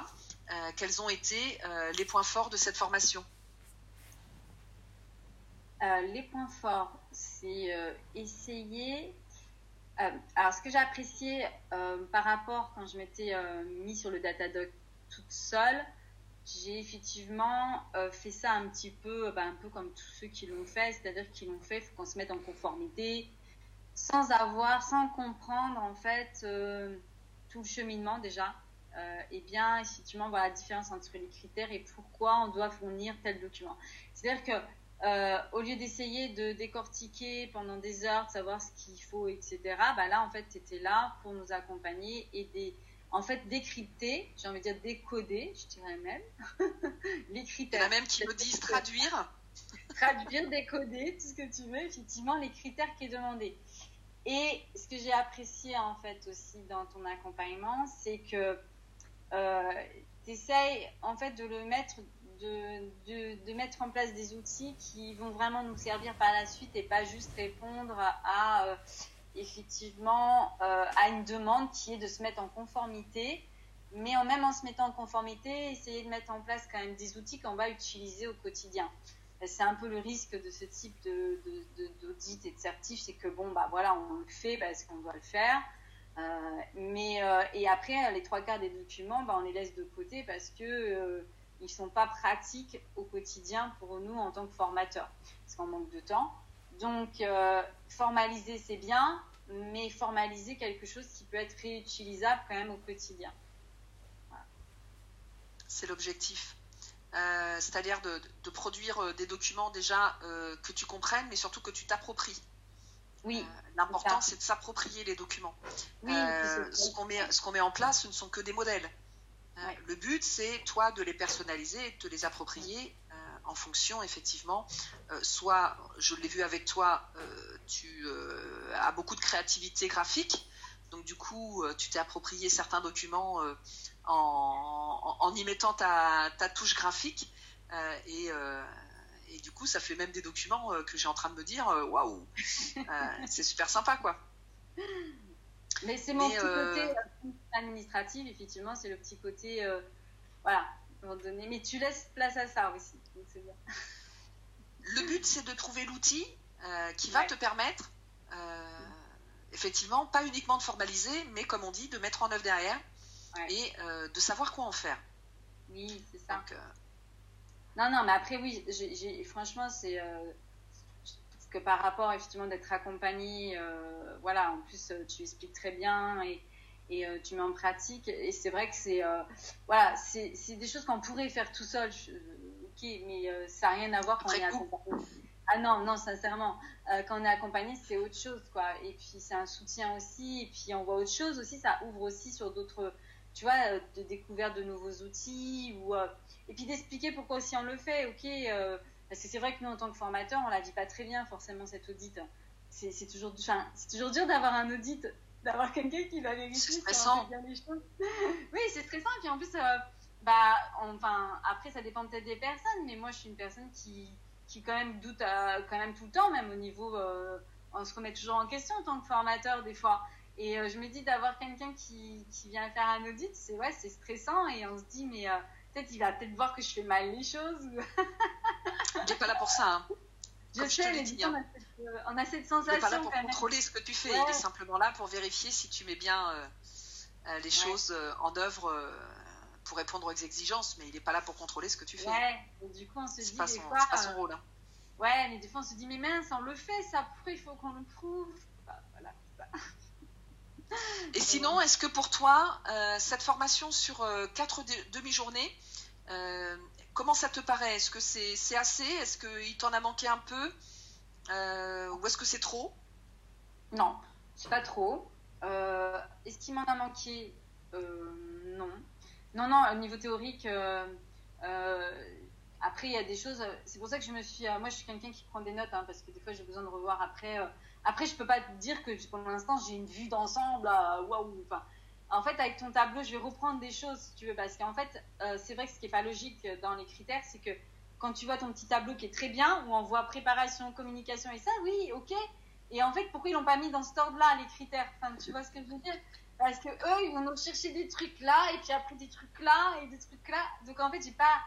pas, quels ont été les points forts de cette formation Les points forts, c'est essayer alors, ce que j'ai apprécié par rapport quand je m'étais mis sur le Datadoc toute seule, j'ai effectivement euh, fait ça un petit peu, bah, un peu comme tous ceux qui l'ont fait, c'est-à-dire qu'ils l'ont fait, il faut qu'on se mette en conformité, sans avoir, sans comprendre en fait euh, tout le cheminement déjà. Euh, et bien effectivement voir la différence entre les critères et pourquoi on doit fournir tel document. C'est-à-dire que au lieu d'essayer de décortiquer pendant des heures, de savoir ce qu'il faut, etc., bah là en fait c'était là pour nous accompagner et des en fait décrypter, j'ai envie de dire décoder, je dirais même, les critères. Il y en a même qui me disent traduire. traduire, décoder, tout ce que tu veux, effectivement, les critères qui est demandé. Et ce que j'ai apprécié en fait aussi dans ton accompagnement, c'est que euh, tu essayes en fait de le mettre, de, de, mettre en place des outils qui vont vraiment nous servir par la suite et pas juste répondre à euh, effectivement euh, à une demande qui est de se mettre en conformité, mais en même en se mettant en conformité, essayer de mettre en place quand même des outils qu'on va utiliser au quotidien. C'est un peu le risque de ce type d'audit de, et de certif, c'est que bon, bah voilà, on le fait parce qu'on doit le faire. Euh, mais euh, et après, les trois quarts des documents, bah, on les laisse de côté parce que ils sont pas pratiques au quotidien pour nous en tant que formateurs, parce qu'on manque de temps. Donc, euh, formaliser, c'est bien, mais formaliser quelque chose qui peut être réutilisable quand même au quotidien. C'est l'objectif. Euh, c'est-à-dire de, produire euh, des documents déjà que tu comprennes, mais surtout que tu t'appropries. Oui. L'important, c'est de s'approprier les documents. Oui, ce qu'on met, met, en place, ce ne sont que des modèles. Le but, c'est toi de les personnaliser et de te les approprier en fonction, effectivement, euh, soit, je l'ai vu avec toi, euh, tu euh, as beaucoup de créativité graphique, donc du coup, tu t'es approprié certains documents en, y mettant ta, touche graphique, et, du coup, ça fait même des documents que j'ai en train de me dire, waouh, c'est super sympa, quoi. Mais c'est mon petit côté administratif, effectivement, c'est le petit côté, voilà, donné. Mais tu laisses place à ça aussi, donc c'est bien. Le but, c'est de trouver l'outil euh, qui va te permettre, euh, effectivement, pas uniquement de formaliser, mais comme on dit, de mettre en œuvre derrière et euh, de savoir quoi en faire. Oui, c'est ça. Non, non, mais après, oui, franchement, c'est parce que par rapport, effectivement, d'être accompagné, voilà, en plus, tu expliques très bien et et euh, tu mets en pratique. Et c'est vrai que c'est euh, voilà, c'est des choses qu'on pourrait faire tout seul, ok, mais euh, ça n'a rien à voir quand on est accompagné. Ah non, non, sincèrement, quand on est accompagné, c'est autre chose, quoi. Et puis c'est un soutien aussi, et puis on voit autre chose aussi, ça ouvre aussi sur d'autres, tu vois, de découverte de nouveaux outils, ou et puis d'expliquer pourquoi aussi on le fait, ok. parce que c'est vrai que nous, en tant que formateurs, on la vit pas très bien forcément cette audit. C'est toujours, c'est toujours dur d'avoir un audit d'avoir quelqu'un qui va vérifier si on bien les choses. oui, c'est stressant. Et puis en plus, euh, bah, enfin, après, ça dépend peut-être des personnes, mais moi, je suis une personne qui, qui quand même doute euh, quand même tout le temps, même au niveau, euh, on se remet toujours en question en tant que formateur des fois. Et je me dis d'avoir quelqu'un qui, qui, vient faire un audit, c'est ouais, c'est stressant et on se dit mais peut-être il va peut-être voir que je fais mal les choses. Ou... pas là pour ça. Hein. Je sais, mais dis, hein. Euh, on a cette sensation. Il n'est pas là pour contrôler ce que tu fais, il est simplement là pour vérifier si tu mets bien euh, euh, les choses en œuvre pour répondre aux exigences, mais il n'est pas là pour contrôler ce que tu fais. Ouais, et du coup on se dit pas fois. pas son rôle. Hein. Ouais, mais des fois on se dit, mais mince, on le fait, ça, pourquoi il faut qu'on le prouve? Bah, voilà, Et sinon, est-ce que pour toi, cette formation sur quatre demi-journées, comment ça te paraît? Est-ce que c'est assez? Est-ce qu'il t'en a manqué un peu? Euh, ou est-ce que c'est trop? Non, c'est pas trop. Euh, est-ce qu'il m'en a manqué? Euh, Non. Non, non, au niveau théorique, après, il y a des choses. C'est pour ça que je me suis. moi, je suis quelqu'un qui prend des notes, hein, parce que des fois, j'ai besoin de revoir après. après, je peux pas te dire que pour l'instant, j'ai une vue d'ensemble. Waouh! En fait, avec ton tableau, je vais reprendre des choses, si tu veux, parce qu'en fait, c'est vrai que ce qui est pas logique dans les critères, c'est que quand tu vois ton petit tableau qui est très bien, où on voit préparation, communication et ça, oui, ok. Et en fait, pourquoi ils l'ont pas mis dans cet ordre-là, les critères? Enfin, tu vois ce que je veux dire? Parce que eux, ils vont nous chercher des trucs là, et puis après des trucs là, et des trucs là. Donc en fait, j'ai pas,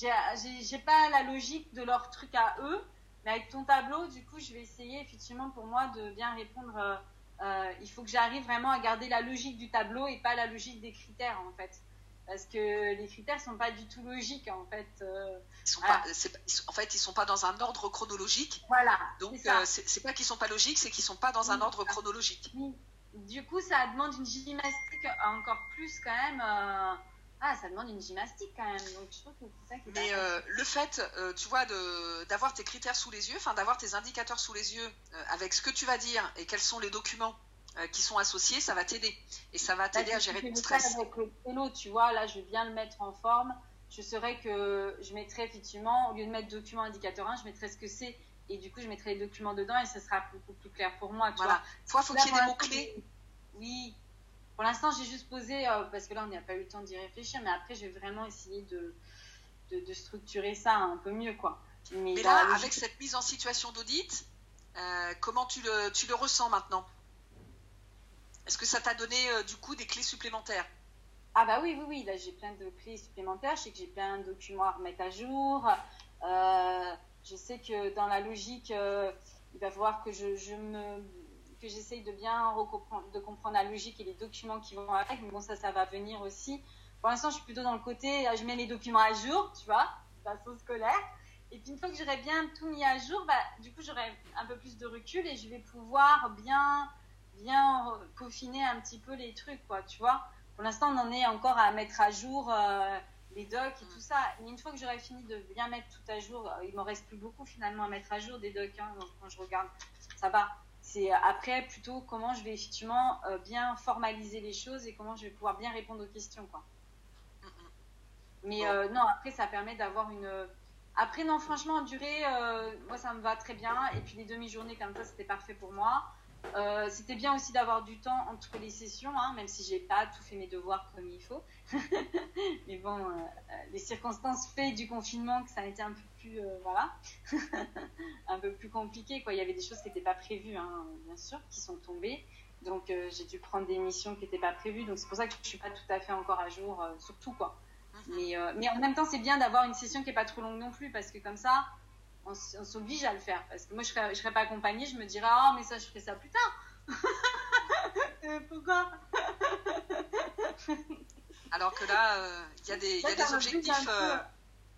j'ai pas la logique de leur truc à eux. Mais avec ton tableau, du coup, je vais essayer effectivement pour moi de bien répondre. Euh, euh, il faut que j'arrive vraiment à garder la logique du tableau et pas la logique des critères en fait parce que les critères sont pas du tout logiques en fait. Euh, ils sont pas, en fait, ils sont pas dans un ordre chronologique. Voilà. Donc c'est pas qu'ils sont pas logiques, c'est qu'ils sont pas dans un ordre chronologique. Du coup, ça demande une gymnastique encore plus quand même. Euh, ah, ça demande une gymnastique quand même. Donc je trouve que c'est ça qui Mais le fait, tu vois, d'avoir tes critères sous les yeux, enfin d'avoir tes indicateurs sous les yeux, avec ce que tu vas dire et quels sont les documents euh, qui sont associés, ça va t'aider. Et ça va t'aider à gérer ton stress. Avec le vélo, tu vois, là, je viens le mettre en forme. Je saurais que je mettrais effectivement, au lieu de mettre document indicateur 1, je mettrais ce que c'est. Et du coup, je mettrai les documents dedans et ce sera beaucoup plus clair pour moi. Tu voilà. Toi, il faut qu'il y ait des mots-clés. Oui. Pour l'instant, j'ai juste posé, euh, parce que là, on n'a pas eu le temps d'y réfléchir, mais après, je vais vraiment essayer de, de, structurer ça un peu mieux, quoi. Mais, là, avec cette mise en situation d'audit, euh, comment tu le, tu le ressens maintenant? Est-ce que ça t'a donné euh, du coup des clés supplémentaires? Ah bah oui, oui, oui, là j'ai plein de clés supplémentaires. Je sais que j'ai plein de documents à remettre à jour. Je sais que dans la logique, il va falloir que je, me que j'essaye de bien de comprendre la logique et les documents qui vont avec. Mais bon, ça, ça va venir aussi. Pour l'instant, je suis plutôt dans le côté, je mets les documents à jour, tu vois, façon scolaire. Et puis une fois que j'aurai bien tout mis à jour, bah, du coup, j'aurai un peu plus de recul et je vais pouvoir bien bien peaufiner un petit peu les trucs, quoi, tu vois. Pour l'instant, on en est encore à mettre à jour euh, les docs et tout ça. Mais une fois que j'aurai fini de bien mettre tout à jour, euh, il m'en reste plus beaucoup finalement à mettre à jour des docs. Hein, quand je regarde, ça va. C'est après plutôt comment je vais effectivement euh, bien formaliser les choses et comment je vais pouvoir bien répondre aux questions, quoi. Mais non, après, ça permet d'avoir une. Après, non, franchement, en durée, moi, ça me va très bien. Et puis, les demi-journées comme ça, c'était parfait pour moi. Euh, c'était bien aussi d'avoir du temps entre les sessions, hein, même si j'ai pas tout fait mes devoirs comme il faut. Mais bon, euh, les circonstances fait du confinement que ça a été un peu plus, euh, voilà, un peu plus compliqué. Quoi. Il y avait des choses qui n'étaient pas prévues, hein, bien sûr, qui sont tombées. Donc j'ai dû prendre des missions qui n'étaient pas prévues. Donc c'est pour ça que je suis pas tout à fait encore à jour sur tout, quoi. Mhm. Mais, mais en même temps, c'est bien d'avoir une session qui est pas trop longue non plus, parce que comme ça, on, s'oblige à le faire. Parce que moi, je serais, je serais pas accompagnée, je me dirais, ah, mais ça, je ferai ça plus tard. Euh, pourquoi? Alors que là, euh, il y a des, y a des objectifs.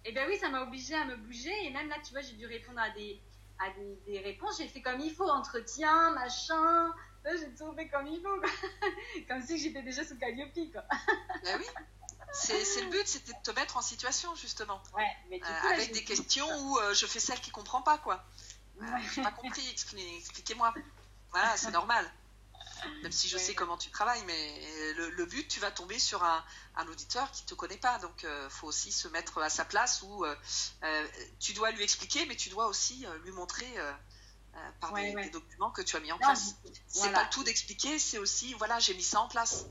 Euh... Eh bien oui, ça m'a obligée à me bouger. Et même là, tu vois, j'ai dû répondre à des, à des, des réponses. J'ai fait comme il faut, entretien, machin. J'ai tout fait comme il faut. comme si j'étais déjà sous Calliope. Quoi. Ben oui. C'est le but, c'était de te mettre en situation, justement. Ouais, mais euh, avec des questions où euh, je fais celle qui comprend pas, quoi. Euh, je n'ai pas compris, expliquez-moi. Voilà, c'est normal. Même si je sais comment tu travailles, mais le, but, tu vas tomber sur un, auditeur qui ne te connaît pas. Donc, il faut aussi se mettre à sa place où tu dois lui expliquer, mais tu dois aussi lui montrer par des, documents que tu as mis en place. C'est pas tout d'expliquer, c'est aussi, voilà, j'ai mis ça en place.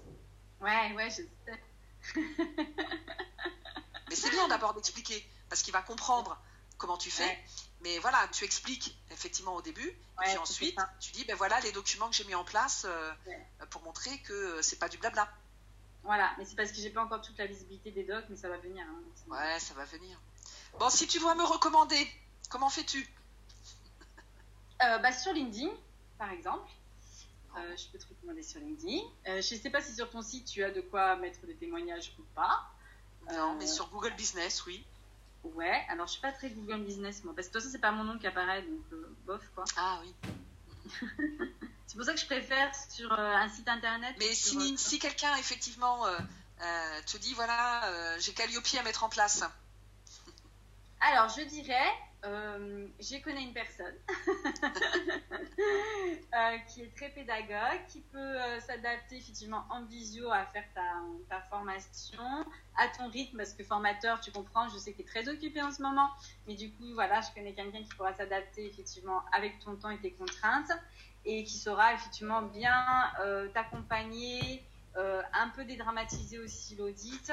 Ouais, ouais, je sais. Mais c'est bien d'abord d'expliquer, parce qu'il va comprendre comment tu fais. Mais voilà, tu expliques effectivement au début, et puis ensuite tu dis ben voilà les documents que j'ai mis en place euh, pour montrer que c'est pas du blabla. Voilà, mais c'est parce que j'ai pas encore toute la visibilité des docs, mais ça va venir. Hein, ouais, ça va venir. Bon, si tu dois me recommander, comment fais-tu? Euh, bah, Sur LinkedIn, par exemple. Euh, je peux te recommander sur LinkedIn. Euh, je ne sais pas si sur ton site tu as de quoi mettre des témoignages ou pas. Non, mais euh, sur Google Business, oui. Ouais, alors je suis pas très Google Business moi, parce que de toute façon c'est pas mon nom qui apparaît, donc bof quoi. Ah oui. c'est pour ça que je préfère sur un site internet. Mais si, si quelqu'un effectivement te dit voilà, j'ai Calliope à mettre en place. Alors je dirais euh, je connais une personne euh, qui est très pédagogue, qui peut euh, s'adapter effectivement en visio à faire ta, formation à ton rythme, parce que formateur, tu comprends, je sais qu'il est très occupé en ce moment, mais du coup, voilà, je connais quelqu'un qui pourra s'adapter effectivement avec ton temps et tes contraintes, et qui saura effectivement bien t'accompagner, un peu dédramatiser aussi l'audit,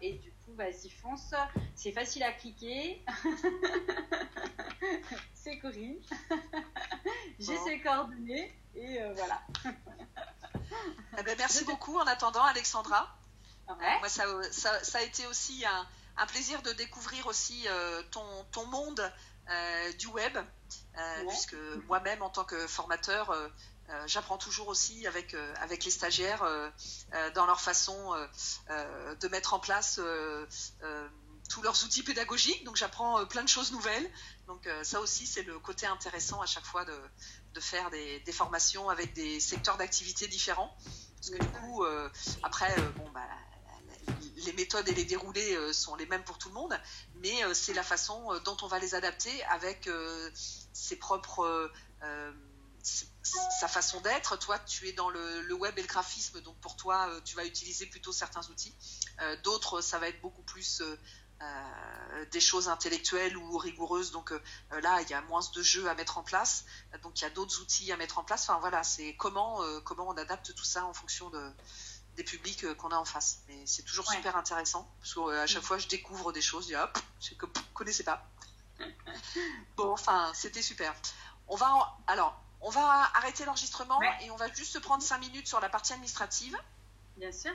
et du vas-y fonce. C'est facile à cliquer. c'est Corinne. J'ai ses coordonnées et euh, voilà. Eh ben, merci beaucoup en attendant, Alexandra. moi, ça, ça, a été aussi un, plaisir de découvrir aussi ton, ton, monde du web, puisque moi-même, en tant que formateur, j'apprends toujours aussi avec, avec les stagiaires dans leur façon de mettre en place tous leurs outils pédagogiques. Donc j'apprends plein de choses nouvelles. Donc ça aussi, c'est le côté intéressant à chaque fois de, de faire des, des, formations avec des secteurs d'activité différents. Parce que du coup, après, bon, bah, les méthodes et les déroulés sont les mêmes pour tout le monde, mais c'est la façon dont on va les adapter avec ses propres sa façon d'être. Toi, tu es dans le, web et le graphisme, donc pour toi, euh, tu vas utiliser plutôt certains outils. Euh, d'autres, ça va être beaucoup plus euh, des choses intellectuelles ou rigoureuses. Donc là, il y a moins de jeux à mettre en place. Donc il y a d'autres outils à mettre en place. Enfin voilà, c'est comment, comment on adapte tout ça en fonction de, des publics qu'on a en face. Mais c'est toujours super intéressant parce qu'à chaque fois, je découvre des choses. Je dis hop, je ne connaissais pas. Bon, enfin, c'était super. On va alors on va arrêter l'enregistrement et on va juste se prendre cinq minutes sur la partie administrative. Bien sûr.